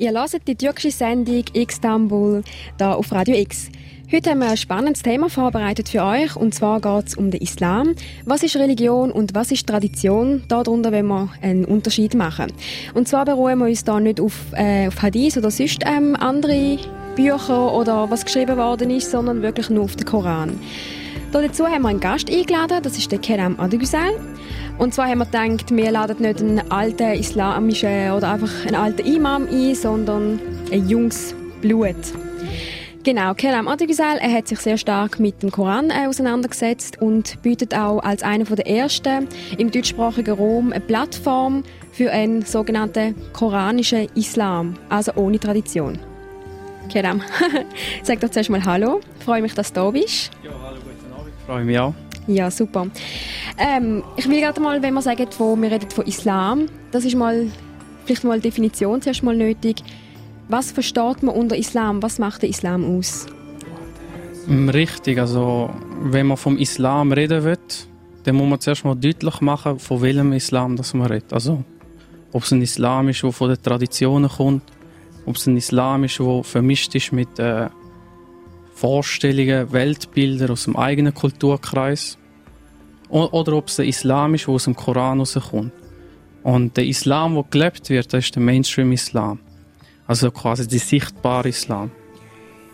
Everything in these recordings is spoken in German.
Ihr hört die türkische Sendung Istanbul da auf Radio X. Heute haben wir ein spannendes Thema vorbereitet für euch und zwar geht es um den Islam. Was ist Religion und was ist Tradition? Darunter wollen wir einen Unterschied machen. Und zwar beruhen wir uns da nicht auf, äh, auf Hadith oder sonst ähm, andere Bücher oder was geschrieben worden ist, sondern wirklich nur auf den Koran. Dazu haben wir einen Gast eingeladen, das ist der Kerem Adegüsel. Und zwar haben wir gedacht, wir laden nicht einen alten islamischen oder einfach einen alten Imam ein, sondern ein junges Blut. Genau, Kerem Adegüsel, er hat sich sehr stark mit dem Koran äh, auseinandergesetzt und bietet auch als einer der ersten im deutschsprachigen Rom eine Plattform für einen sogenannten koranischen Islam, also ohne Tradition. Kerem, sag doch zuerst mal Hallo. Freue mich, dass du da bist. Ja, hallo, freue mich auch. Ja, super. Ähm, ich will gerade mal, wenn wir sagen, von, wir reden von Islam, das ist mal vielleicht mal eine Definition zuerst mal nötig. Was versteht man unter Islam? Was macht der Islam aus? Mm, richtig, also wenn man vom Islam reden will, dann muss man zuerst mal deutlich machen, von welchem Islam das man redet. Also ob es ein Islam ist, der von den Traditionen kommt, ob es ein Islam ist, der vermischt ist mit äh, Vorstellungen, Weltbildern aus dem eigenen Kulturkreis. Oder ob es ein Islam ist, der aus dem Koran rauskommt. Und der Islam, der gelebt wird, das ist der Mainstream-Islam. Also quasi der sichtbare Islam.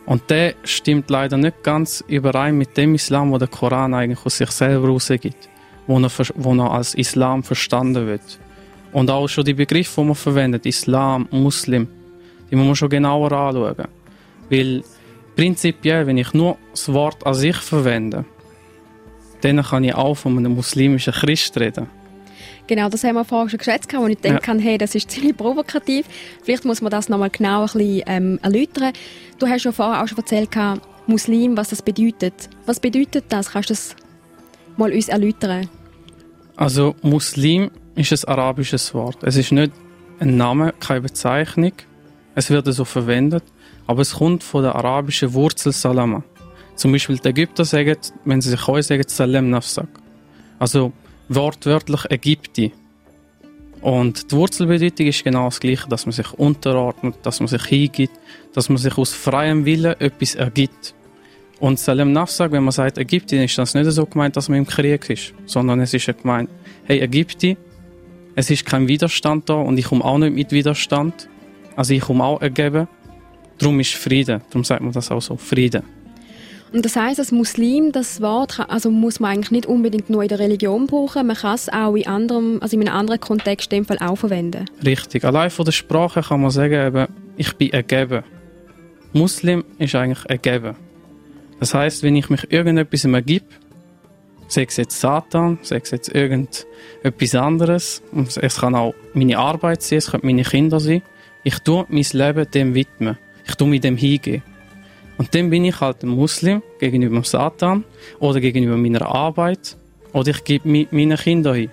Und der stimmt leider nicht ganz überein mit dem Islam, wo der Koran eigentlich aus sich selber rausgibt, wo er, wo er als Islam verstanden wird. Und auch schon die Begriffe, die man verwendet, Islam, Muslim, die muss man schon genauer anschauen. Weil prinzipiell, wenn ich nur das Wort an sich verwende, dann kann ich auch von einem muslimischen Christ reden. Genau, das haben wir vorher schon geschätzt, wo ich denke, ja. hey, das ist ziemlich provokativ. Vielleicht muss man das nochmal genau ein bisschen ähm, erläutern. Du hast ja vorher auch schon erzählt, Muslim, was das bedeutet. Was bedeutet das? Kannst du das mal uns erläutern? Also Muslim ist ein arabisches Wort. Es ist nicht ein Name, keine Bezeichnung. Es wird so verwendet, aber es kommt von der arabischen Wurzel Salama. Zum Beispiel die Ägypter sagen, wenn sie sich heute sagen, Salem Nafsak. Also wortwörtlich Ägypti. Und die Wurzelbedeutung ist genau das Gleiche, dass man sich unterordnet, dass man sich hingibt, dass man sich aus freiem Willen etwas ergibt. Und Salem Nafsak, wenn man sagt Ägypti, ist das nicht so gemeint, dass man im Krieg ist, sondern es ist gemeint, hey Ägypti, es ist kein Widerstand da und ich komme auch nicht mit Widerstand. Also ich komme auch ergeben. Darum ist Frieden. Darum sagt man das auch so, Frieden. Und das heißt, als Muslim, das Wort also muss man eigentlich nicht unbedingt nur in der Religion brauchen, man kann es auch in, anderem, also in einem anderen Kontext in dem Fall auch verwenden. Richtig. Allein von der Sprache kann man sagen, eben, ich bin ergeben. Muslim ist eigentlich ergeben. Das heißt, wenn ich mich irgendetwas ergib, sei es jetzt Satan, sei es jetzt irgendetwas anderes, es kann auch meine Arbeit sein, es können meine Kinder sein, ich tue mein Leben dem widmen. Ich tue mich dem hingehen. Und dann bin ich halt ein Muslim gegenüber dem Satan oder gegenüber meiner Arbeit oder ich gebe meinen Kindern hin.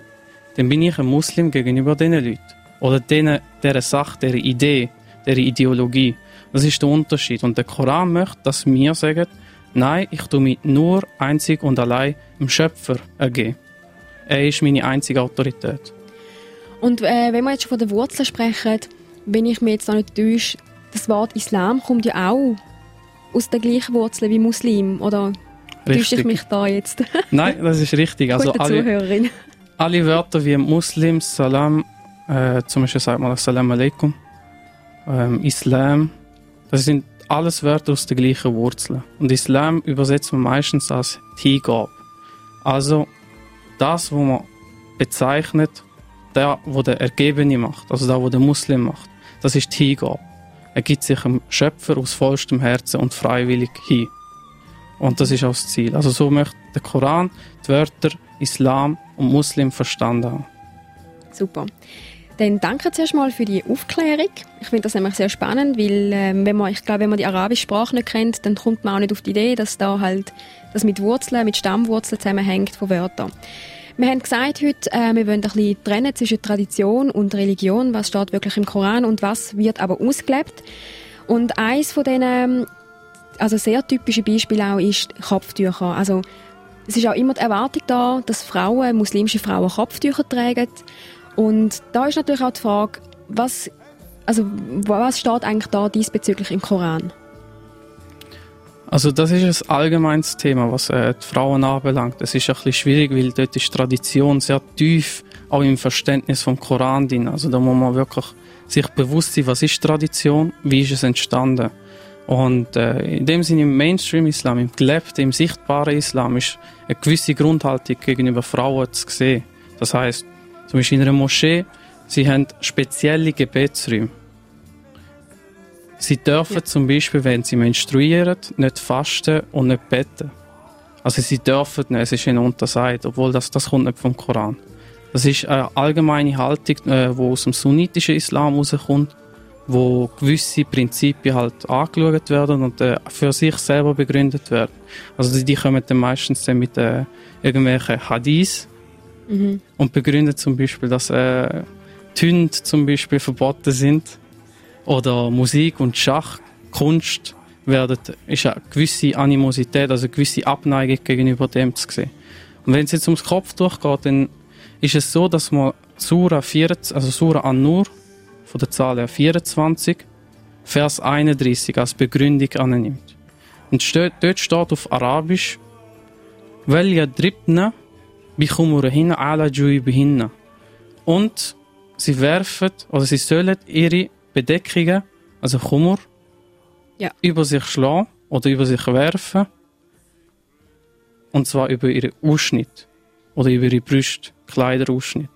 Dann bin ich ein Muslim gegenüber diesen Leuten. Oder denen, dieser Sache, dieser Idee, dieser Ideologie. Das ist der Unterschied. Und der Koran möchte, dass wir sagen, nein, ich tue mich nur einzig und allein dem Schöpfer ergeben. Er ist meine einzige Autorität. Und äh, wenn wir jetzt von den Wurzeln sprechen, wenn ich mir jetzt noch nicht täusche, das Wort Islam kommt ja auch aus der gleichen Wurzel wie Muslim, oder täusche ich mich da jetzt? Nein, das ist richtig. Also alle, alle Wörter wie Muslim, Salam, äh, zum Beispiel sagt man Salam Aleikum, ähm, Islam, das sind alles Wörter aus der gleichen Wurzel. Und Islam übersetzt man meistens als Hingabe. Also das, was man bezeichnet, der, wo der Ergebene macht, also der, wo der Muslim macht. Das ist die Hingabe. Er gibt sich dem Schöpfer aus vollstem Herzen und freiwillig hin. Und das ist auch das Ziel. Also so möchte der Koran die Wörter Islam und Muslim verstanden haben. Super. Dann danke zuerst mal für die Aufklärung. Ich finde das nämlich sehr spannend, weil ähm, wenn man, ich glaube, wenn man die arabische Sprache nicht kennt, dann kommt man auch nicht auf die Idee, dass da halt das mit Wurzeln, mit Stammwurzeln zusammenhängt von Wörtern. Wir haben gesagt heute, äh, wir wollen ein bisschen trennen zwischen Tradition und Religion, was steht wirklich im Koran und was wird aber ausgelebt. Und eins von diesen, also sehr typische Beispiele auch ist Kopftücher. Also es ist auch immer die Erwartung da, dass Frauen, muslimische Frauen Kopftücher tragen. Und da ist natürlich auch die Frage, was also was steht eigentlich da diesbezüglich im Koran? Also das ist ein allgemeines Thema, was äh, die Frauen anbelangt. Es ist ein bisschen schwierig, weil dort ist Tradition sehr tief, auch im Verständnis vom Koran drin. Also da muss man wirklich sich bewusst sein, was ist Tradition, wie ist es entstanden. Und äh, in dem Sinne im Mainstream-Islam, im gelebten, im sichtbaren Islam ist eine gewisse Grundhaltung gegenüber Frauen zu sehen. Das heißt, zum Beispiel in einer Moschee, sie haben spezielle Gebetsräume. Sie dürfen ja. zum Beispiel, wenn sie menstruieren, nicht fasten und nicht beten. Also sie dürfen nicht, es ist ihnen untersagt, obwohl das, das kommt nicht vom Koran. Das ist eine allgemeine Haltung, die äh, aus dem sunnitischen Islam herauskommt, wo gewisse Prinzipien halt angeschaut werden und äh, für sich selber begründet werden. Also die, die kommen dann meistens dann mit äh, irgendwelchen Hadith mhm. und begründen zum Beispiel, dass äh, Tünde zum Beispiel verboten sind oder Musik und Schach, Kunst, werden, ist eine gewisse Animosität, also eine gewisse Abneigung gegenüber dem zu sehen. Und wenn es jetzt ums Kopf durchgeht, dann ist es so, dass man Sura 14, also Sura An-Nur, von der Zahl her 24, Vers 31 als Begründung annimmt. Und steht, dort steht auf Arabisch, dribna ala hinna. Und sie werfen, oder sie sollen ihre Bedeckungen, also Kummer, ja. über sich schlagen oder über sich werfen. Und zwar über ihren Ausschnitt oder über ihre Brüste, Kleiderausschnitt.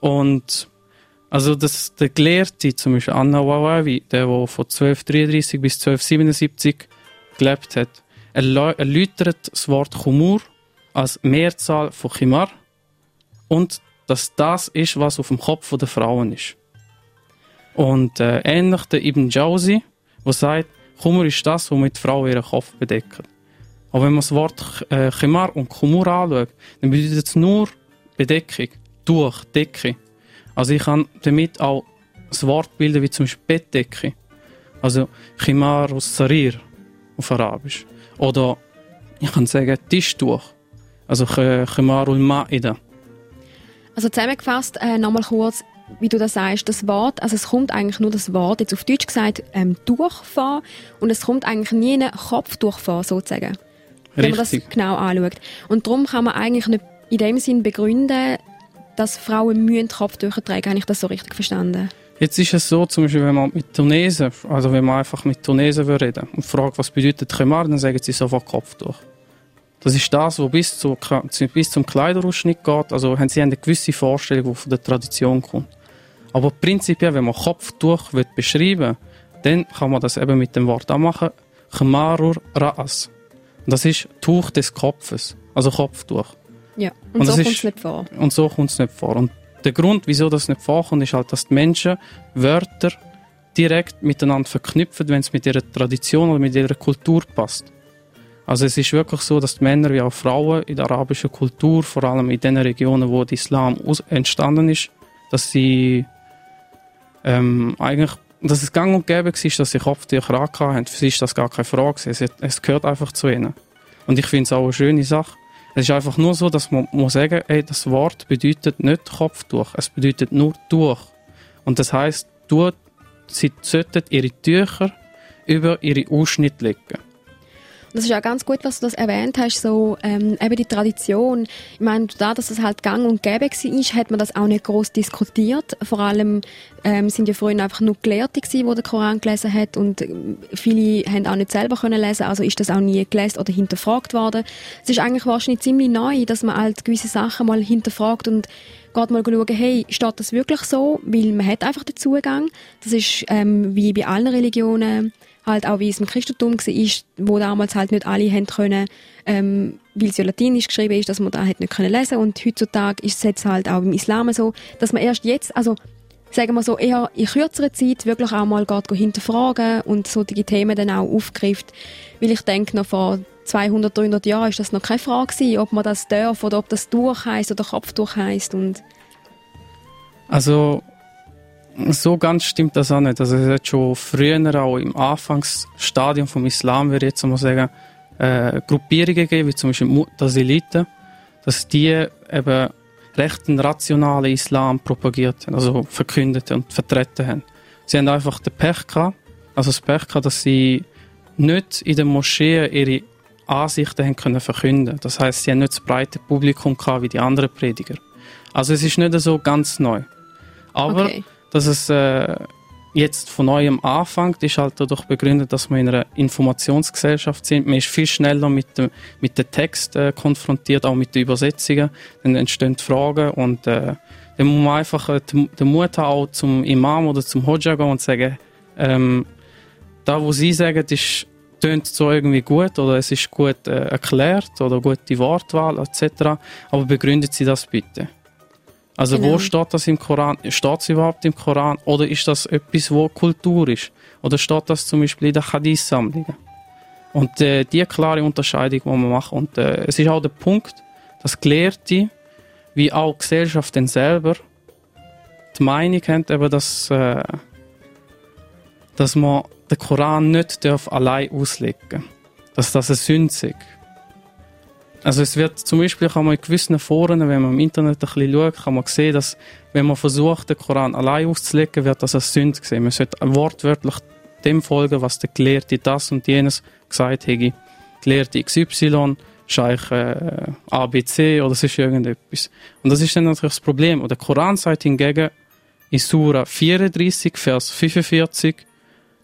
Und also das, der Gelehrte, zum Beispiel Anna Wawawi, der, der von 1233 bis 1277 gelebt hat, erläutert das Wort Chumur als Mehrzahl von Chimar und dass das ist, was auf dem Kopf der Frauen ist. Und äh, ähnlich der Ibn Jauzi, der sagt, Kummer ist das, was mit Frauen ihren Kopf bedeckt. Aber wenn man das Wort äh, Chimar und Kumur anschaut, dann bedeutet es nur Bedeckung, Tuch, Decke. Also ich kann damit auch das Wort bilden wie zum Beispiel Bettdecke. Also Chimar aus Sarir auf Arabisch. Oder ich kann sagen Tischtuch. Also Chimar ul Ma'ida. Also zusammengefasst, äh, nochmal kurz, wie du das sagst, das Wort, also es kommt eigentlich nur das Wort, jetzt auf Deutsch gesagt, ähm, durchfahren und es kommt eigentlich nie ein Kopf durchfahren, sozusagen. Richtig. Wenn man das genau anschaut. Und darum kann man eigentlich nicht in dem Sinn begründen, dass Frauen mühen Kopftücher tragen. Habe ich das so richtig verstanden? Jetzt ist es so, zum Beispiel, wenn man mit Tunesen, also wenn man einfach mit Tunesen reden und fragt, was bedeutet Khemar, dann sagen sie sofort Kopftuch. Das ist das, was bis, zu, bis zum Kleiderusschnitt geht. Also haben sie eine gewisse Vorstellung, die von der Tradition kommt. Aber prinzipiell, wenn man Kopftuch beschreiben will, dann kann man das eben mit dem Wort anmachen. Khmarur Ra'as. Das ist Tuch des Kopfes, also Kopftuch. Ja, und, und so kommt es nicht vor. Und so kommt es nicht vor. Und der Grund, wieso das nicht vorkommt, ist halt, dass die Menschen Wörter direkt miteinander verknüpfen, wenn es mit ihrer Tradition oder mit ihrer Kultur passt. Also es ist wirklich so, dass die Männer wie auch Frauen in der arabischen Kultur, vor allem in den Regionen, wo der Islam entstanden ist, dass sie ähm, eigentlich, dass es gang und gäbe war, dass sie Kopftücher haben. Für sie ist das gar keine Frage. Es, es gehört einfach zu ihnen. Und ich finde es auch eine schöne Sache. Es ist einfach nur so, dass man muss sagen, ey, das Wort bedeutet nicht Kopftuch, es bedeutet nur Tuch. Und das heißt, sie sollten ihre Tücher über ihre Ausschnitte legen. Das ist ja ganz gut, was du das erwähnt hast, so ähm, eben die Tradition. Ich meine, da, dass das halt gang und gäbe war, hat man das auch nicht groß diskutiert. Vor allem ähm, sind ja früher einfach nur Gelehrte gewesen, die den Koran gelesen hat und ähm, viele haben auch nicht selber können lesen, also ist das auch nie gelesen oder hinterfragt worden. Es ist eigentlich wahrscheinlich ziemlich neu, dass man halt gewisse Sachen mal hinterfragt und geht mal schauen, hey, steht das wirklich so? Weil man hat einfach den Zugang. Das ist ähm, wie bei allen Religionen halt auch wie es im Christentum war, wo damals halt nicht alle haben können, ähm, weil es ja latinisch geschrieben ist, dass man da halt nicht können lesen und heutzutage ist es jetzt halt auch im Islam so, dass man erst jetzt, also sagen wir so, eher in kürzerer Zeit wirklich auch mal hinterfragen und solche Themen dann auch aufgreift, weil ich denke, noch vor 200, 300 Jahren ist das noch keine Frage gewesen, ob man das darf oder ob das durch heisst oder Kopftuch heisst und also so ganz stimmt das auch nicht. Also es hat schon früher, auch im Anfangsstadium vom Islam, würde ich jetzt mal sagen, äh, Gruppierungen gegeben, wie zum Beispiel Mu'taziliten, dass die eben recht einen rationalen Islam propagiert haben, also verkündet und vertreten haben. Sie haben einfach den Pech gehabt, also das Pech gehabt, dass sie nicht in den Moscheen ihre Ansichten haben können verkünden. Das heißt, sie haben nicht das breite Publikum gehabt wie die anderen Prediger. Also es ist nicht so ganz neu. Aber okay. dass es äh, jetzt von neuem anfängt, ist halt dadurch begründet, dass wir in einer Informationsgesellschaft sind. Man ist viel schneller mit dem, mit dem Text äh, konfrontiert, auch mit den Übersetzungen. Dann entstehen Fragen und äh, dann muss man einfach äh, den Mut haben, auch zum Imam oder zum Hodja gehen und sagen, ähm, da, wo sie sagen, ist tönt so irgendwie gut oder es ist gut äh, erklärt oder gute Wortwahl etc. Aber begründet Sie das bitte. Also genau. wo steht das im Koran? Steht es überhaupt im Koran? Oder ist das etwas, wo Kultur ist? Oder steht das zum Beispiel in der Hadith-Sammlung? Und äh, die klare Unterscheidung, die man macht. Und äh, es ist auch der Punkt, dass Gelehrte, wie auch die Gesellschaft dann selber, die Meinung haben, eben, dass, äh, dass man den Koran nicht darf allein auslegen darf. Dass das eine Sünde ist. Also es wird zum Beispiel kann man in gewissen Foren, wenn man im Internet ein bisschen schaut, kann man sehen, dass wenn man versucht, den Koran allein auszulegen, wird das als Sünde gesehen. Man sollte wortwörtlich dem folgen, was der Gelehrte das und jenes gesagt hat. Gelehrte XY, Scheich äh, ABC oder sonst irgendetwas. Und das ist dann natürlich das Problem. Und der Koran sagt hingegen in Sura 34, Vers 45,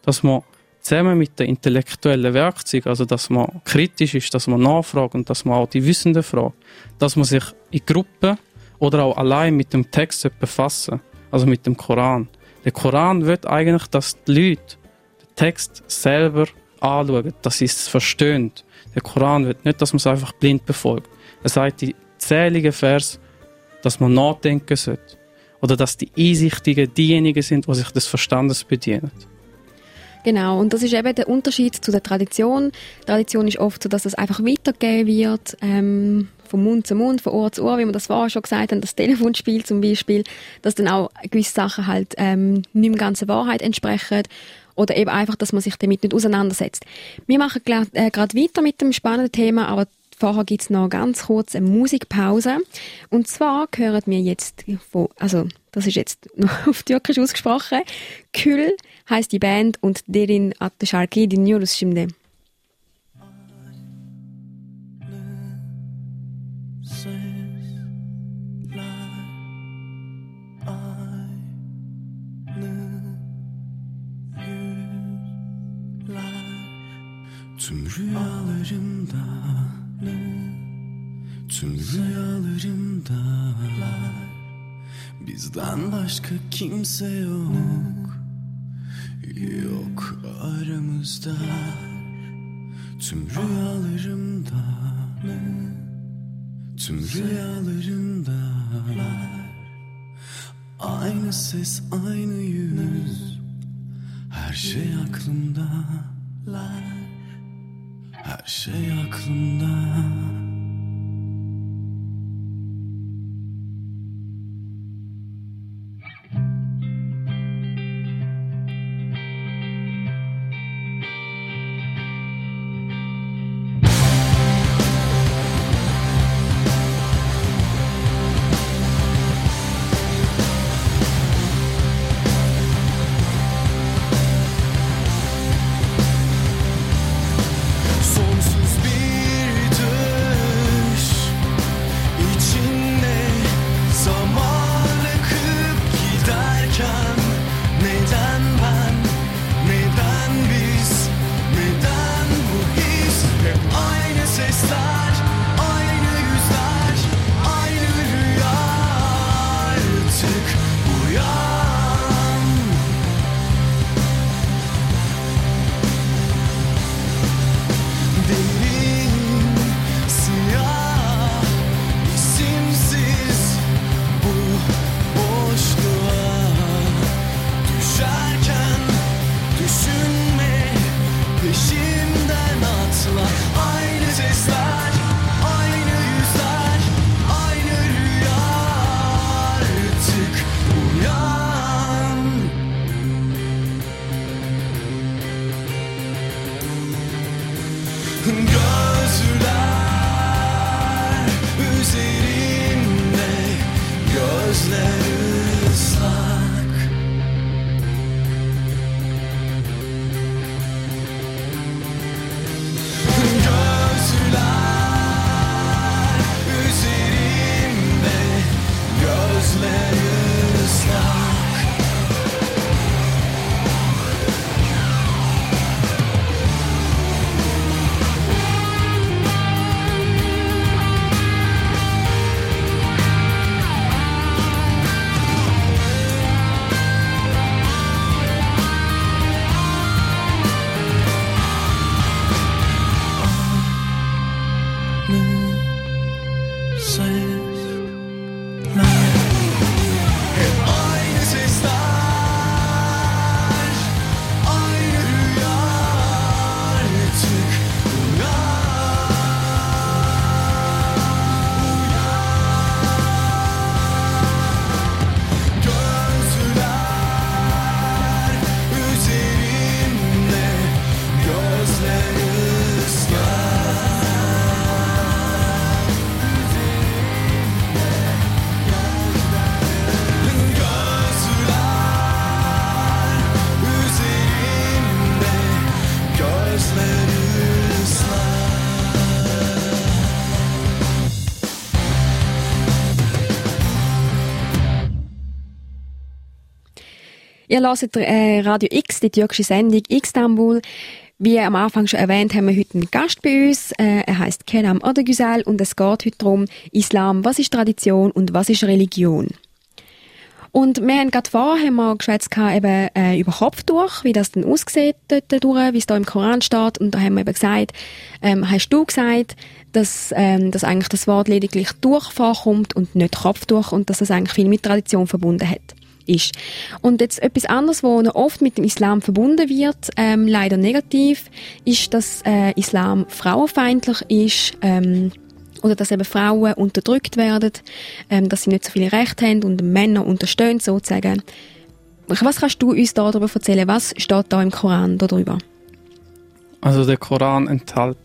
dass man zusammen mit den intellektuellen Werkzeugen, also dass man kritisch ist, dass man nachfragt und dass man auch die Wissenden fragt, dass man sich in Gruppen oder auch allein mit dem Text befassen, also mit dem Koran. Der Koran wird eigentlich, dass die Leute den Text selber anschauen, dass sie es verstehen. Der Koran wird nicht, dass man es einfach blind befolgt. Er sagt die zähligen Vers, dass man nachdenken sollte. Oder dass die Einsichtigen diejenigen sind, die sich des Verstandes bedienen. Genau, und das ist eben der Unterschied zu der Tradition. Tradition ist oft so, dass das einfach weitergegeben wird, ähm, von Mund zu Mund, von Ohr zu Ohr, wie wir das vorher schon gesagt haben, das Telefonspiel zum Beispiel, dass dann auch gewisse Sachen halt ähm, nicht mehr ganze Wahrheit entsprechen oder eben einfach, dass man sich damit nicht auseinandersetzt. Wir machen äh, gerade weiter mit dem spannenden Thema, aber Vorher gibt es noch ganz kurz eine Musikpause. Und zwar hören wir jetzt von, also das ist jetzt noch auf Türkisch ausgesprochen, Kül heißt die Band und derin adlı şarkıyı dinliyoruz şimdi. Tüm rüyalarımda Tüm rüyalarımda Bizden başka kimse yok. Yok aramızda. Tüm rüyalarımda Tüm rüyalarımda Aynı ses aynı yüz. Her şey aklımda Her şey aklımda Ihr hört äh, Radio X, die türkische Sendung Istanbul. Wie am Anfang schon erwähnt, haben wir heute einen Gast bei uns. Äh, er heißt Kelam Adegüsel und es geht heute darum, Islam, was ist Tradition und was ist Religion? Und wir haben gerade vorher haben wir geschwätzt eben, äh, über Kopftuch, wie das denn aussieht dort durch, wie es da im Koran steht. Und da haben wir eben gesagt, ähm, hast du gesagt, dass, ähm, dass eigentlich das Wort lediglich durch vorkommt und nicht Kopftuch und dass das eigentlich viel mit Tradition verbunden hat ist. Und jetzt etwas anderes, was oft mit dem Islam verbunden wird, ähm, leider negativ, ist, dass äh, Islam frauenfeindlich ist, ähm, oder dass eben Frauen unterdrückt werden, ähm, dass sie nicht so viele Rechte haben und Männer unterstehen sozusagen. Was kannst du uns darüber erzählen? Was steht da im Koran darüber? Also der Koran enthält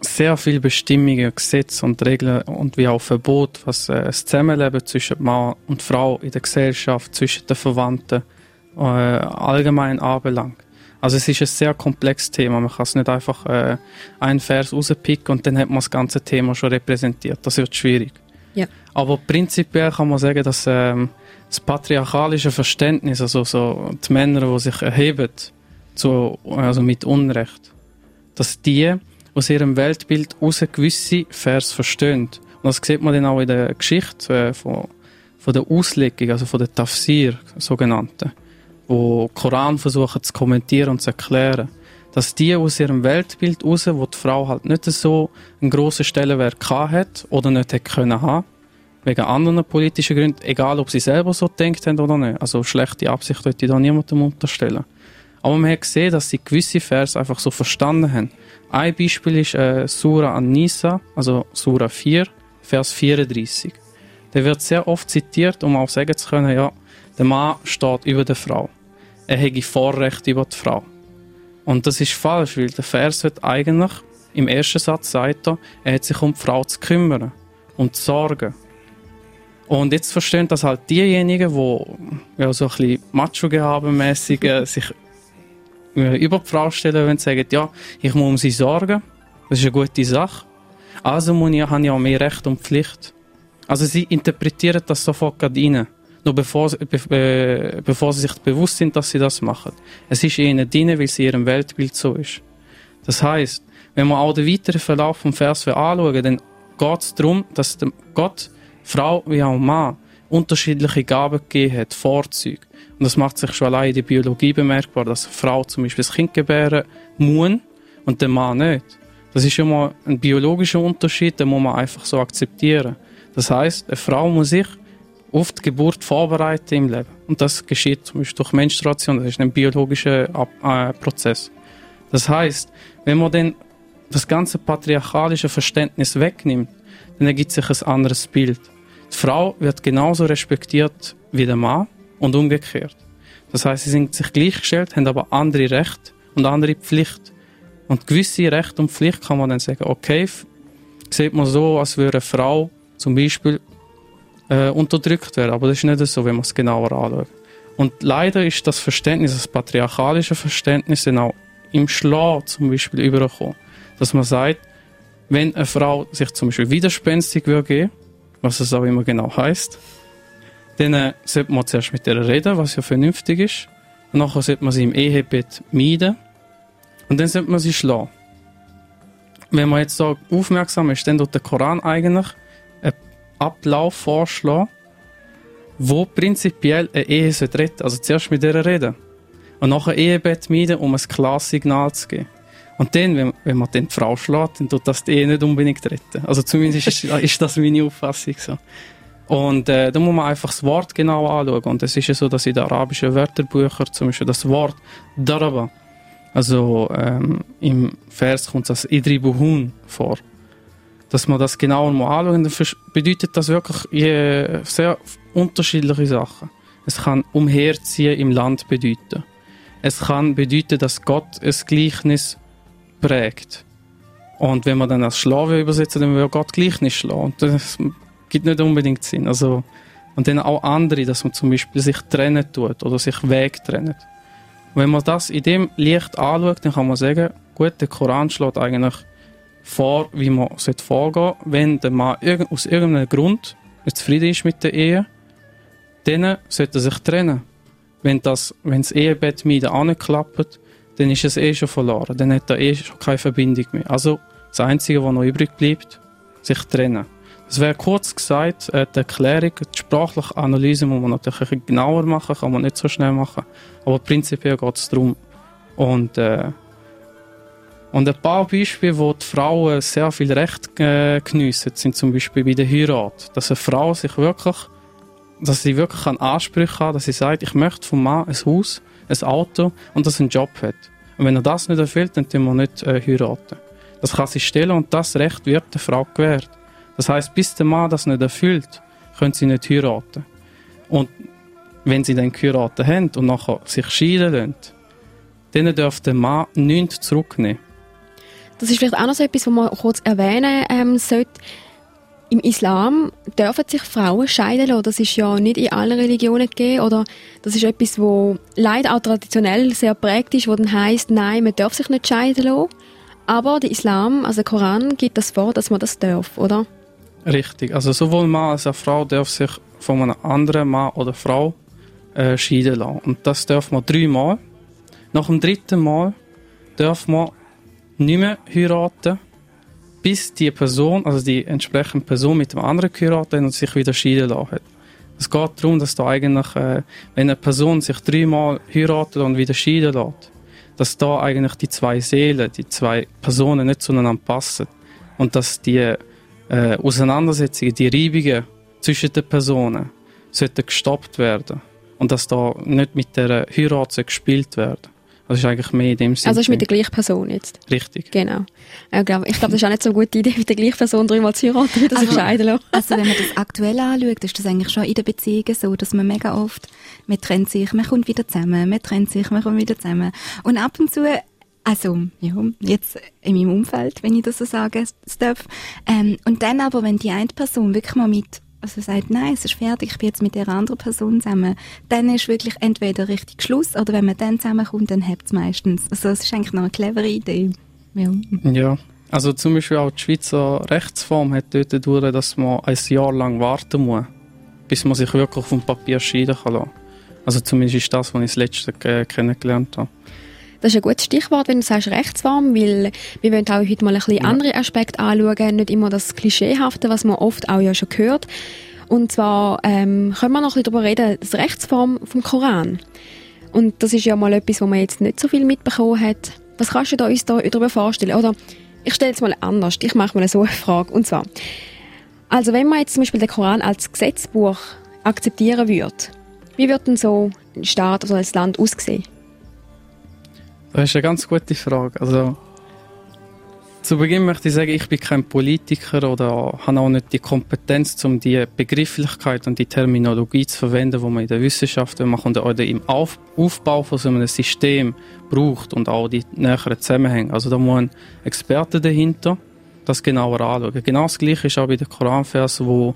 sehr viele Bestimmungen, Gesetze und Regeln und wie auch Verbot, was äh, das Zusammenleben zwischen Mann und Frau in der Gesellschaft, zwischen den Verwandten äh, allgemein anbelangt. Also es ist ein sehr komplexes Thema. Man kann es nicht einfach äh, einen Vers rauspicken und dann hat man das ganze Thema schon repräsentiert. Das wird schwierig. Ja. Aber prinzipiell kann man sagen, dass ähm, das patriarchalische Verständnis, also so die Männer, die sich erheben, zu, also mit Unrecht, dass die aus ihrem Weltbild aus gewisse Vers verstehen. Und das sieht man dann auch in der Geschichte äh, von, von der Auslegung, also von der Tafsir, sogenannten wo Koran versuchen zu kommentieren und zu erklären, dass die aus ihrem Weltbild raus, wo die Frau halt nicht so einen grossen Stellenwert hat oder nicht hätte können haben, wegen anderen politischen Gründen, egal ob sie selber so denkt haben oder nicht. Also schlechte Absicht würde ich da niemandem unterstellen. Aber man hat gesehen, dass sie gewisse Vers einfach so verstanden haben. Ein Beispiel ist äh, Surah An-Nisa, also Surah 4, Vers 34. Der wird sehr oft zitiert, um auch sagen zu können, ja, der Mann steht über der Frau er hätte Vorrecht über die Frau. Und das ist falsch, weil der Vers wird eigentlich, im ersten Satz sagt er, er hat sich um die Frau zu kümmern und zu sorgen. Und jetzt verstehen das halt diejenigen, die ja, so ein bisschen macho-gehabenmässig äh, sich über die Frau stellen und sagen, ja, ich muss um sie sorgen, das ist eine gute Sache. Also muss ich, habe ich auch mehr Recht und Pflicht. Also sie interpretieren das sofort gerade rein noch bevor, be, bevor sie sich bewusst sind, dass sie das machen. Es ist ihnen drin, weil es in ihrem Weltbild so ist. Das heißt, wenn wir auch den weiteren Verlauf vom Vers anschauen, dann geht es darum, dass Gott Frau wie auch Mann unterschiedliche Gaben gegeben hat, Vorzüge. Und das macht sich schon allein in der Biologie bemerkbar, dass eine Frau zum Beispiel das Kind gebären muss und der Mann nicht. Das ist immer ein biologischer Unterschied, den muss man einfach so akzeptieren. Das heißt, eine Frau muss sich auf die Geburt vorbereiten im Leben. Und das geschieht zum Beispiel durch Menstruation, das ist ein biologischer äh, Prozess. Das heißt, wenn man dann das ganze patriarchalische Verständnis wegnimmt, dann ergibt sich ein anderes Bild. Die Frau wird genauso respektiert wie der Mann und umgekehrt. Das heißt, sie sind sich gleichgestellt, haben aber andere Rechte und andere Pflichten. Und gewisse Rechte und Pflicht kann man dann sagen, okay, sieht man so, als würde eine Frau zum Beispiel äh, unterdrückt werden. Aber das ist nicht so, wenn man es genauer anschaut. Und leider ist das Verständnis, das patriarchalische Verständnis, dann auch im Schlag zum Beispiel übergekommen. Dass man sagt, wenn eine Frau sich zum Beispiel widerspenstig würde geben, was es auch immer genau heißt, dann äh, sollte man zuerst mit ihr reden, was ja vernünftig ist. Und nachher sollte man sie im Ehebett meiden. Und dann sollte man sie schlagen. Wenn man jetzt so aufmerksam ist, dann tut der Koran eigentlich Ablauf vorschlagen, wo prinzipiell eine Ehe retten Also zuerst mit ihr reden. Und nachher Ehebett meiden, um ein klares Signal zu geben. Und dann, wenn, wenn man dann die Frau schlägt, dann tut das die Ehe nicht unbedingt retten. Also zumindest ist, ist das meine Auffassung so. Und äh, da muss man einfach das Wort genau anschauen. Und es ist ja so, dass in den arabischen Wörterbüchern zum Beispiel das Wort Daraba, also ähm, im Vers kommt das Idribuhun vor dass man das genauer mal anschauen, dann bedeutet das wirklich sehr unterschiedliche Sachen. Es kann umherziehen im Land bedeuten. Es kann bedeuten, dass Gott ein Gleichnis prägt. Und wenn man dann als Schlafe übersetzt, dann will Gott Gleichnis schlagen. Und das gibt nicht unbedingt Sinn. Also, und dann auch andere, dass man zum Beispiel sich trennen tut oder sich Weg trennt. Wenn man das in dem Licht anschaut, dann kann man sagen, gut, der Koran schlägt eigentlich vor, wie man vorgehen sollte, wenn der Mann aus irgendeinem Grund nicht zufrieden ist mit der Ehe, dann sollte er sich trennen. wenn das, wenn das Ehebett mir anklappt, dann ist es eh schon verloren. Dann hat er eh schon keine Verbindung mehr. Also das Einzige, was noch übrig bleibt, sich trennen. Das wäre kurz gesagt äh, die Erklärung. Die sprachliche Analyse muss man natürlich ein bisschen genauer machen, kann man nicht so schnell machen. Aber prinzipiell geht es darum. Und, äh, und ein paar Beispiele, wo die Frauen sehr viel Recht äh, geniessen, sind zum Beispiel bei der Heirat. Dass eine Frau sich wirklich, dass sie wirklich einen Anspruch hat, dass sie sagt, ich möchte vom Mann ein Haus, ein Auto und dass er einen Job hat. Und wenn er das nicht erfüllt, dann tun wir nicht äh, heiraten. Das kann sie stellen und das Recht wird der Frau gewährt. Das heißt, bis der Mann das nicht erfüllt, können sie nicht heiraten. Und wenn sie dann geheiratet haben und nachher sich scheiden lassen, dann darf der Mann nichts zurücknehmen. Das ist vielleicht auch noch so etwas, was man kurz erwähnen ähm, sollte. Im Islam dürfen sich Frauen scheiden lassen. Das ist ja nicht in allen Religionen gegeben. Oder das ist etwas, wo leider auch traditionell sehr prägt ist, wo dann heisst, nein, man darf sich nicht scheiden lassen. Aber der Islam, also der Koran, gibt das vor, dass man das darf, oder? Richtig. Also sowohl Mann als auch Frau darf sich von einem anderen Mann oder Frau äh, scheiden lassen. Und das darf man dreimal. Nach dem dritten Mal darf man nicht mehr heiraten, bis die Person, also die entsprechende Person mit dem anderen geheiratet und sich wieder scheiden lassen hat. Es geht darum, dass da eigentlich, äh, wenn eine Person sich dreimal heiratet und wieder scheiden lässt, dass da eigentlich die zwei Seelen, die zwei Personen nicht zueinander passen und dass die äh, Auseinandersetzungen, die Reibungen zwischen den Personen sollten gestoppt werden und dass da nicht mit der Heirat gespielt werden. Das ist eigentlich mehr in dem Sinne. Also ist mit der gleichen Person jetzt? Richtig. Genau. Ich glaube, ich glaub, das ist auch nicht so eine gute Idee, mit der gleichen Person dreimal zu heiraten, wie das also, scheiden lassen. Also wenn man das aktuell anschaut, ist das eigentlich schon in den Beziehungen so, dass man mega oft, man trennt sich, man kommt wieder zusammen, man trennt sich, man kommt wieder zusammen. Und ab und zu also, ja, jetzt in meinem Umfeld, wenn ich das so sagen darf. Ähm, und dann aber, wenn die eine Person wirklich mal mit also sagt, nein, es ist fertig, ich bin jetzt mit der anderen Person zusammen, dann ist wirklich entweder richtig Schluss oder wenn man dann zusammenkommt, dann hebt es meistens. Also es ist eigentlich noch eine clevere Idee. Ja. ja. Also zum Beispiel auch die Schweizer Rechtsform hat dort durch, dass man ein Jahr lang warten muss, bis man sich wirklich vom Papier scheiden kann Also zumindest ist das, was ich das letzte kennengelernt habe. Das ist ein gutes Stichwort, wenn du sagst Rechtsform, weil wir wollen auch heute mal ein bisschen ja. andere Aspekte anschauen, nicht immer das Klischeehafte, was man oft auch ja schon hört. Und zwar ähm, können wir noch ein bisschen darüber reden, das Rechtsform vom Koran. Und das ist ja mal etwas, wo man jetzt nicht so viel mitbekommen hat. Was kannst du da uns da darüber vorstellen? Oder ich stelle es mal anders, ich mache mal so eine Frage. Und zwar, also wenn man jetzt zum Beispiel den Koran als Gesetzbuch akzeptieren würde, wie würde denn so ein Staat oder ein Land aussehen? Das ist eine ganz gute Frage. Also, zu Beginn möchte ich sagen, ich bin kein Politiker oder habe auch nicht die Kompetenz, um die Begrifflichkeit und die Terminologie zu verwenden, die man in der Wissenschaft macht oder im Aufbau von so einem System braucht und auch die näheren Zusammenhänge. Also da muss ein Experte dahinter das genauer anschauen. Genau das Gleiche ist auch bei den Koranversen, wo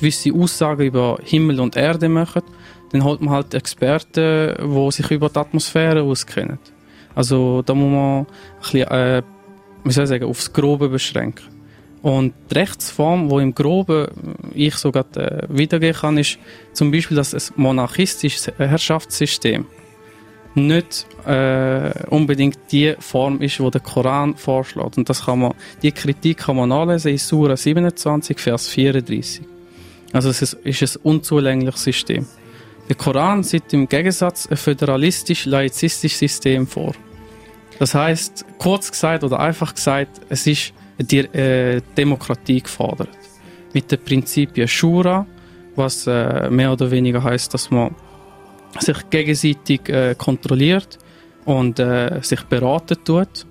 gewisse Aussagen über Himmel und Erde machen. Dann holt man halt Experten, die sich über die Atmosphäre auskennen. Also da muss man ein bisschen, äh, wie soll ich sagen, aufs Grobe beschränken. Und die Rechtsform, die im Groben ich sogar äh, wiedergeben kann, ist zum Beispiel, dass ein monarchistisches Herrschaftssystem nicht äh, unbedingt die Form ist, die der Koran vorschlägt. Und das kann man, die Kritik kann man nachlesen in Sura 27, Vers 34. Also es ist, ist ein unzulängliches System. Der Koran sieht im Gegensatz ein föderalistisch-laizistisches System vor. Das heißt, kurz gesagt oder einfach gesagt, es ist die äh, Demokratie gefordert. Mit den Prinzipien Shura, was äh, mehr oder weniger heißt, dass man sich gegenseitig äh, kontrolliert und äh, sich beraten tut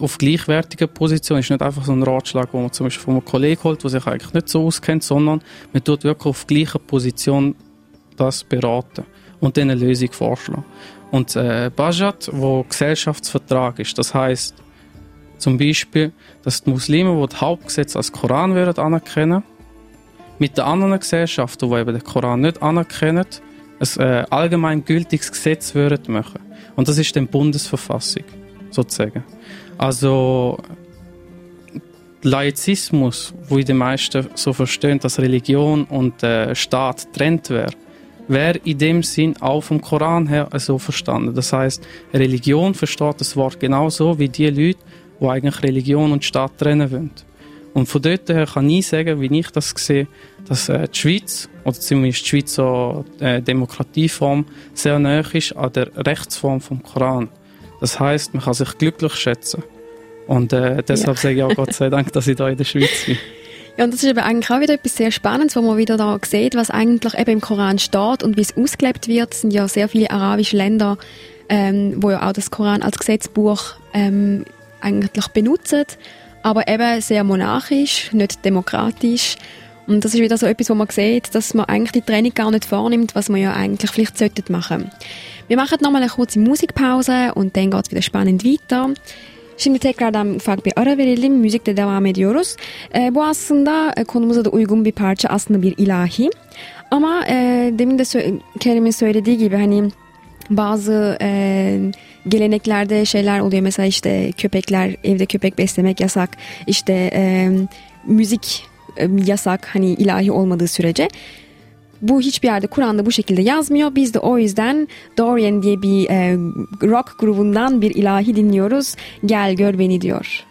auf gleichwertiger Position. Ist nicht einfach so ein Ratschlag, wo man zum Beispiel von einem Kollegen holt, der sich eigentlich nicht so auskennt, sondern man tut wirklich auf gleicher Position das beraten und dann eine Lösung vorschlagen. Und äh, Bajat, wo Gesellschaftsvertrag ist, das heißt zum Beispiel, dass die Muslime, die das Hauptgesetz als Koran würden anerkennen, mit den anderen Gesellschaften, die eben den Koran nicht anerkennen, ein äh, allgemein gültiges Gesetz würden machen. Und das ist die Bundesverfassung, sozusagen. Also Laizismus, wo die meisten so verstehen, dass Religion und äh, Staat trennt wäre, wäre in dem Sinn auch vom Koran her so verstanden. Das heißt, Religion versteht das Wort genauso wie die Leute, die eigentlich Religion und Staat trennen wollen. Und von dort her kann ich sagen, wie ich das sehe, dass äh, die Schweiz, oder zumindest die Schweizer äh, Demokratieform, sehr nahe ist an der Rechtsform vom Koran. Das heißt, man kann sich glücklich schätzen. Und äh, deshalb ja. sage ich auch Gott sei Dank, dass ich da in der Schweiz bin. Ja, und das ist eben eigentlich auch wieder etwas sehr Spannendes, wo man wieder da sieht, was eigentlich eben im Koran steht und wie es ausgelebt wird. Es sind ja sehr viele arabische Länder, ähm, wo ja auch das Koran als Gesetzbuch ähm, eigentlich benutzen, aber eben sehr monarchisch, nicht demokratisch. Und das ist wieder so etwas, wo man sieht, dass man eigentlich die Training gar nicht vornimmt, was man ja eigentlich vielleicht sollte machen. Wir machen nochmal eine kurze Musikpause und dann geht es wieder spannend weiter. Şimdi tekrardan ufak bir ara verelim. Müzikle devam ediyoruz. E, bu aslında e, konumuza da uygun bir parça aslında bir ilahi. Ama e, demin de sö- Kerem'in söylediği gibi hani bazı e, geleneklerde şeyler oluyor. Mesela işte köpekler, evde köpek beslemek yasak. İşte e, müzik e, yasak hani ilahi olmadığı sürece. Bu hiçbir yerde Kur'an'da bu şekilde yazmıyor. Biz de o yüzden Dorian diye bir e, rock grubundan bir ilahi dinliyoruz. Gel gör beni diyor.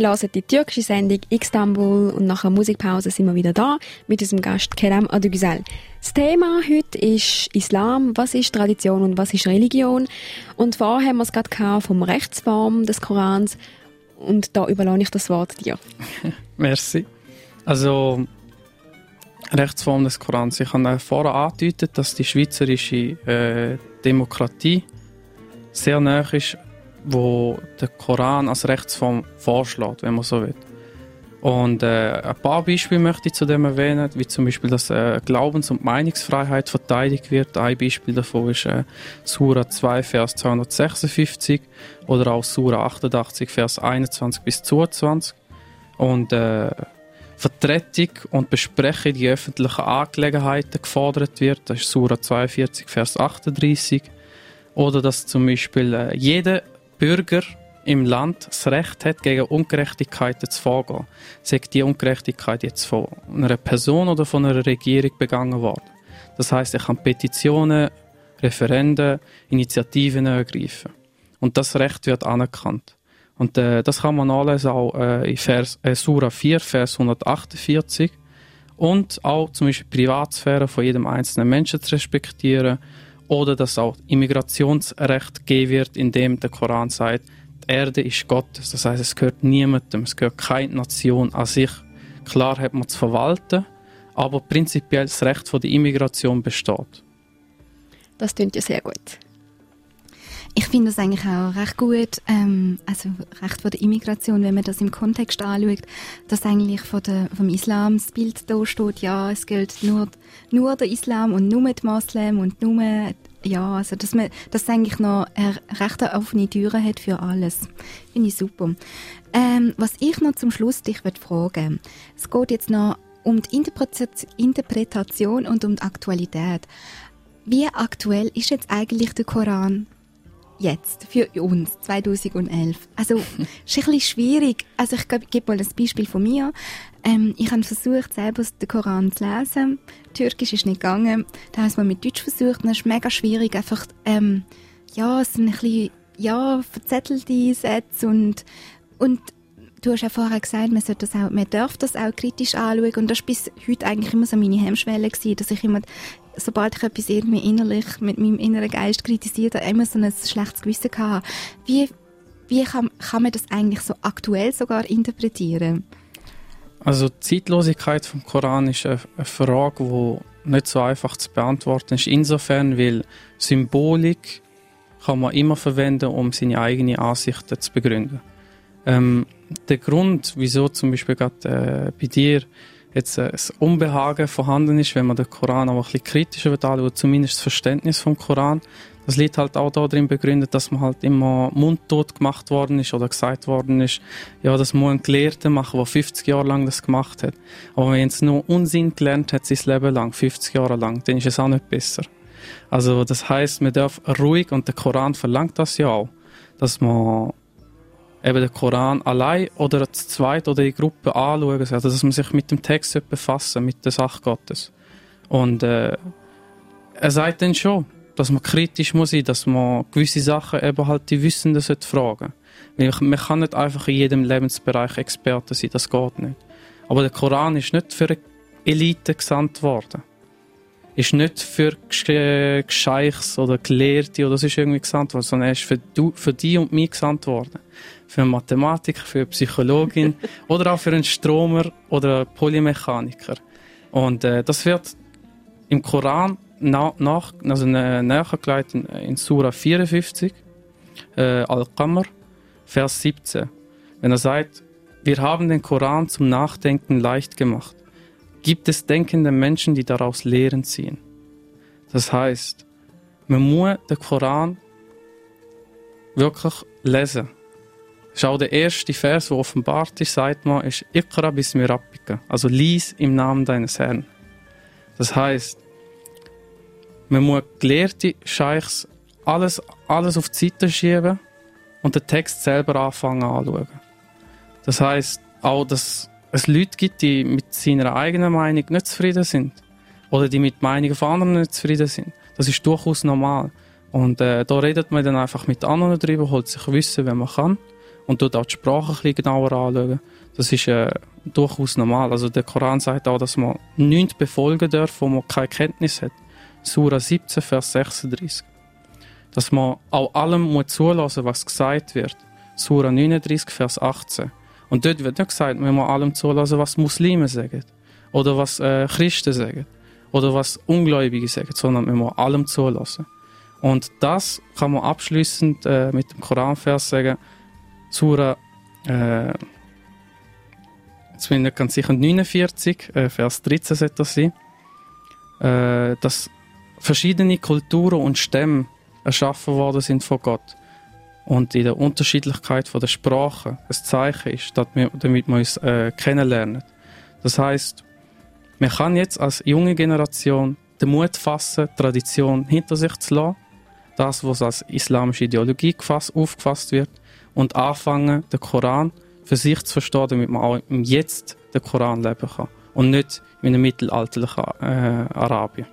Ich lasse die türkische Sendung Istanbul und nach einer Musikpause sind wir wieder da mit unserem Gast Kerem Adugüzel. Das Thema heute ist Islam, was ist Tradition und was ist Religion. Und vorher haben wir es gerade vom Rechtsform des Korans und da überlasse ich das Wort dir. Merci. Also Rechtsform des Korans. Ich habe vorher angedeutet, dass die schweizerische äh, Demokratie sehr nah ist wo der Koran als Rechtsform vorschlägt, wenn man so will. Und äh, ein paar Beispiele möchte ich zu dem erwähnen, wie zum Beispiel, dass äh, Glaubens- und Meinungsfreiheit verteidigt wird. Ein Beispiel davon ist äh, Sura 2, Vers 256 oder auch Sura 88, Vers 21 bis 22. Und äh, Vertretung und Besprechung die öffentlichen Angelegenheiten gefordert wird. Das ist Sura 42, Vers 38. Oder dass zum Beispiel äh, jeder Bürger im Land das Recht hat, gegen Ungerechtigkeiten zu vorgehen. Sagt die Ungerechtigkeit jetzt von einer Person oder von einer Regierung begangen worden. Das heißt, er kann Petitionen, Referenden, Initiativen ergreifen. Und das Recht wird anerkannt. Und äh, das kann man nachlesen auch äh, in Vers, äh, Sura 4, Vers 148. Und auch zum Beispiel Privatsphäre von jedem einzelnen Menschen zu respektieren oder dass auch Immigrationsrecht gegeben wird, indem der Koran sagt, die Erde ist Gottes. Das heißt, es gehört niemandem, es gehört keine Nation an sich. Klar hat man zu verwalten, aber prinzipiell das Recht der Immigration besteht. Das klingt ja sehr gut. Ich finde das eigentlich auch recht gut, ähm, also recht von der Immigration, wenn man das im Kontext anschaut, dass eigentlich von der, vom Islam das Bild da steht, ja, es gilt nur, nur der Islam und nur die Moslem und nur, ja, also dass man, dass eigentlich noch eine recht offene Türe hat für alles. Finde ich super. Ähm, was ich noch zum Schluss dich fragen es geht jetzt noch um die Interpretation und um die Aktualität. Wie aktuell ist jetzt eigentlich der Koran jetzt für uns 2011? Also ist ein bisschen schwierig. Also ich gebe mal ein Beispiel von mir. Ähm, ich habe versucht, selber den Koran zu lesen. Türkisch ist nicht gegangen. Dann habe ich es mal mit Deutsch versucht. Und es ist mega schwierig, einfach ähm, ja, so ein bisschen ja, verzettelte Sätze und und du hast ja vorher gesagt, man, sollte das auch, man darf das auch kritisch anschauen und das war bis heute eigentlich immer so meine Hemmschwelle gewesen, dass ich immer sobald ich etwas irgendwie innerlich mit meinem inneren Geist kritisiert habe, immer so ein schlechtes Gewissen hatte. Wie, wie kann, kann man das eigentlich so aktuell sogar interpretieren? Also die Zeitlosigkeit vom Koran ist eine, eine Frage, die nicht so einfach zu beantworten ist. Insofern, weil Symbolik kann man immer verwenden, um seine eigenen Ansichten zu begründen. Ähm, der Grund, wieso zum Beispiel gerade äh, bei dir jetzt äh, das Unbehagen vorhanden ist, wenn man den Koran auch ein bisschen kritischer anschaut, zumindest das Verständnis vom Koran. Das liegt halt auch darin begründet, dass man halt immer mundtot gemacht worden ist oder gesagt worden ist, ja, das muss ein Gelehrter machen, der 50 Jahre lang das gemacht hat. Aber wenn es nur Unsinn gelernt hat, sein Leben lang, 50 Jahre lang, dann ist es auch nicht besser. Also das heißt, man darf ruhig, und der Koran verlangt das ja auch, dass man eben den Koran allein oder zu zweit oder in Gruppe anschauen. Also, dass man sich mit dem Text befassen mit der Sache Gottes. Und äh, er sagt dann schon, dass man kritisch muss sein, dass man gewisse Sachen eben halt die Wissenden sollte fragen. Weil man kann nicht einfach in jedem Lebensbereich Experte sein, das geht nicht. Aber der Koran ist nicht für eine Elite gesandt worden. Ist nicht für Gescheichs oder Gelehrte oder ist irgendwie gesandt worden, sondern er ist für, du, für die und mich gesandt worden für einen Mathematiker, für eine Psychologin oder auch für einen Stromer oder einen Polymechaniker. Und äh, das wird im Koran na, nach, also nachgelegt in, in Surah 54, äh, Al-Qamr, Vers 17. Wenn er sagt, wir haben den Koran zum Nachdenken leicht gemacht. Gibt es denkende Menschen, die daraus Lehren ziehen? Das heißt, man muss den Koran wirklich lesen. Schau, der erste Vers, der offenbart ist, sagt man, ist Ikra bis Rabbika. Also lies im Namen deines Herrn. Das heißt, man muss gelehrte Scheichs alles, alles auf die Seite schieben und den Text selber anfangen anzuschauen. Das heißt auch, dass es Leute gibt, die mit seiner eigenen Meinung nicht zufrieden sind oder die mit Meinungen von anderen nicht zufrieden sind. Das ist durchaus normal. Und äh, da redet man dann einfach mit anderen darüber, holt sich Wissen, wenn man kann und dort auch die Sprache ein bisschen genauer anschauen. Das ist äh, durchaus normal. Also der Koran sagt auch, dass man nichts befolgen darf, wo man keine Kenntnis hat. Sura 17, Vers 36. Dass man auch allem muss zulassen, was gesagt wird. Sura 39, Vers 18. Und dort wird nicht gesagt, man muss allem zulassen, was Muslime sagen. Oder was äh, Christen sagen. Oder was Ungläubige sagen, sondern man muss allem zulassen. Und das kann man abschließend äh, mit dem Koranvers sagen. Sura, äh, jetzt bin ich nicht ganz sicher, 49, äh, Vers 13 sollte das sein. Äh, dass verschiedene Kulturen und Stämme erschaffen worden sind von Gott. Und in der Unterschiedlichkeit von der Sprache ein Zeichen ist, damit wir uns äh, kennenlernen. Das heißt, man kann jetzt als junge Generation den Mut fassen, Tradition hinter sich zu lassen, das, was als islamische Ideologie gefasst, aufgefasst wird, und anfangen, den Koran für sich zu verstehen, damit man auch Jetzt den Koran leben kann und nicht in einem mittelalterlichen äh, Arabien.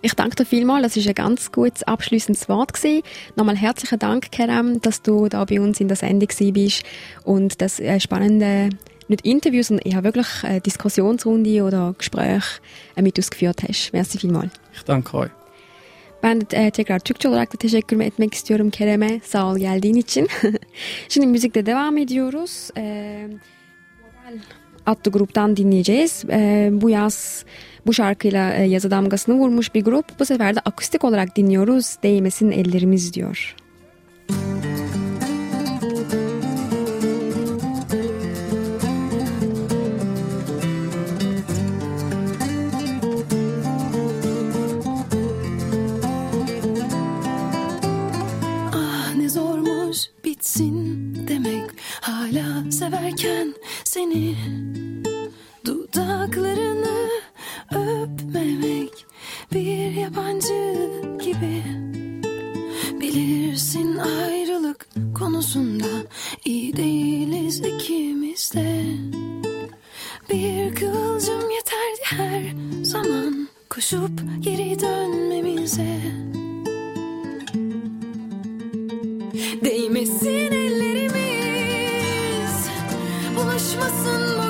Ich danke dir vielmals, das war ein ganz gutes abschließendes Wort. Gewesen. Nochmal herzlichen Dank, Kerem, dass du da bei uns in der Sendung bist und das äh, spannende, nicht Interviews, sondern eher wirklich eine Diskussionsrunde oder Gespräche äh, mit uns geführt hast. Merci vielmals. Ich danke euch. Ben e, tekrar Türkçe olarak da teşekkür etmek istiyorum Kerem'e. Sağ ol geldiğin için. Şimdi müzikte devam ediyoruz. E, Model adlı gruptan dinleyeceğiz. E, bu yaz bu şarkıyla e, yazı damgasını vurmuş bir grup. Bu sefer de akustik olarak dinliyoruz. Değmesin ellerimiz diyor. Severken seni dudaklarını öpmemek bir yabancı gibi. Bilirsin ayrılık konusunda iyi değiliz ikimiz de. Bir kıvılcım yeterdi her zaman koşup geri dönmemize. Değmesin karışmasın bu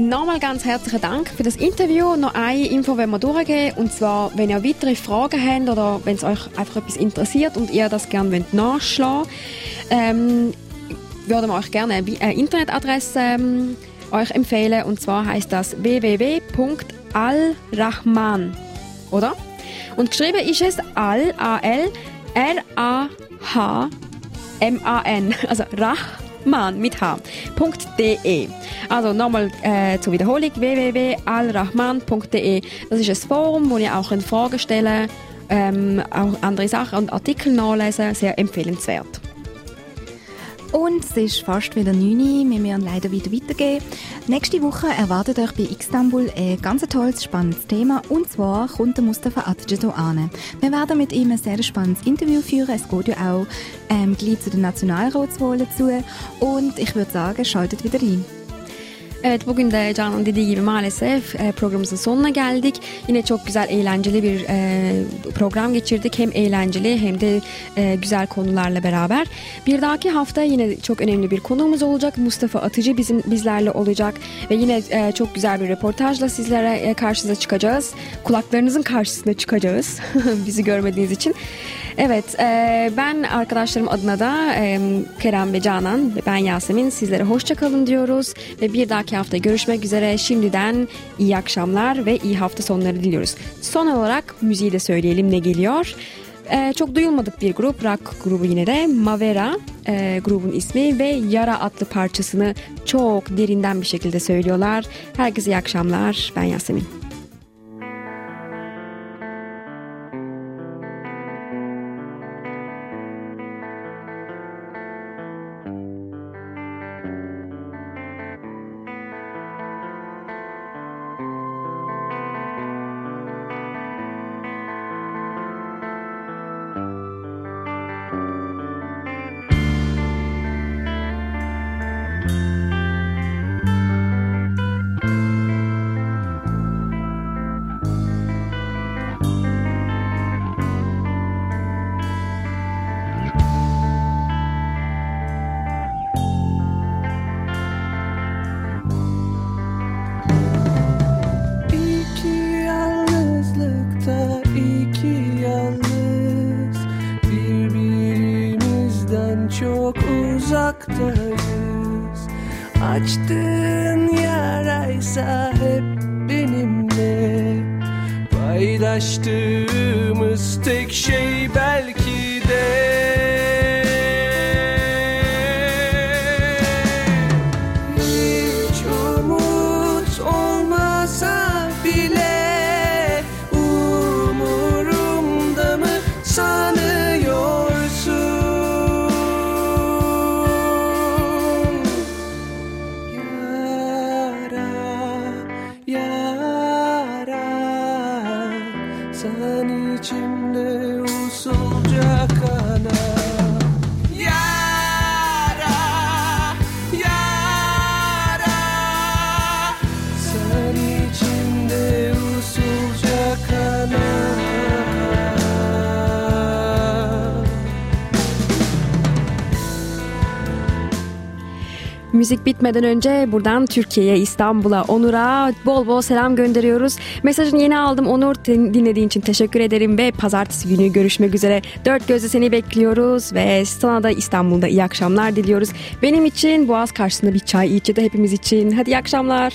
Nochmal ganz herzlichen Dank für das Interview. Noch eine Info wollen wir durchgeben. Und zwar, wenn ihr weitere Fragen habt oder wenn es euch einfach etwas interessiert und ihr das gerne wollt nachschlagen ähm, würden wir euch gerne eine Internetadresse ähm, euch empfehlen. Und zwar heißt das www.alrahman. Oder? Und geschrieben ist es Al, A-L, R-A-H, M-A-N, also Rahman mit H.de. Also nochmal äh, zur Wiederholung www.alrahman.de. Das ist ein Forum, wo ihr auch könnt Fragen stellen ähm, auch andere Sachen und Artikel nachlesen. Sehr empfehlenswert. Und es ist fast wieder 9 Uhr. Wir müssen leider wieder weitergehen. Nächste Woche erwartet euch bei Istanbul ein ganz tolles, spannendes Thema. Und zwar kommt der Mustafa hier an. Wir werden mit ihm ein sehr spannendes Interview führen. Es geht ja auch ähm, gleich zu den Nationalratswahlen zu. Und ich würde sagen, schaltet wieder rein. Evet bugün de Canan dediği gibi maalesef e, programımızın sonuna geldik. Yine çok güzel eğlenceli bir e, program geçirdik. Hem eğlenceli hem de e, güzel konularla beraber. Bir dahaki hafta yine çok önemli bir konuğumuz olacak. Mustafa Atıcı bizim bizlerle olacak ve yine çok güzel bir reportajla sizlere karşınıza çıkacağız. Kulaklarınızın karşısına çıkacağız. Bizi görmediğiniz için. Evet, e, ben arkadaşlarım adına da e, Kerem ve Canan ve ben Yasemin sizlere hoşça kalın diyoruz ve bir dahaki hafta görüşmek üzere. Şimdiden iyi akşamlar ve iyi hafta sonları diliyoruz. Son olarak müziği de söyleyelim ne geliyor. E, çok duyulmadık bir grup, rock grubu yine de Mavera e, grubun ismi ve Yara adlı parçasını çok derinden bir şekilde söylüyorlar. Herkese iyi akşamlar. Ben Yasemin. Müzik bitmeden önce buradan Türkiye'ye, İstanbul'a, Onur'a bol bol selam gönderiyoruz. Mesajını yeni aldım Onur. Din- Dinlediğin için teşekkür ederim ve pazartesi günü görüşmek üzere. Dört gözle seni bekliyoruz ve sana da İstanbul'da iyi akşamlar diliyoruz. Benim için Boğaz karşısında bir çay iç ya da hepimiz için. Hadi iyi akşamlar.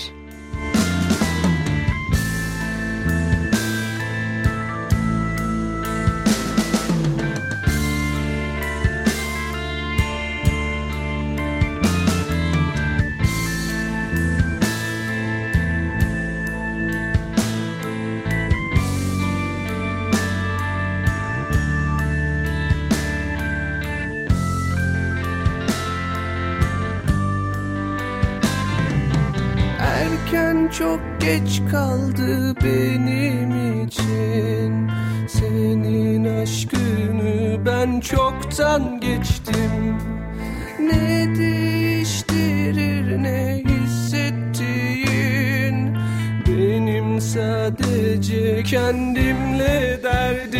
Geç kaldı benim için. Senin aşkını ben çoktan geçtim. Ne değiştirir ne hissettiğin? Benim sadece kendimle der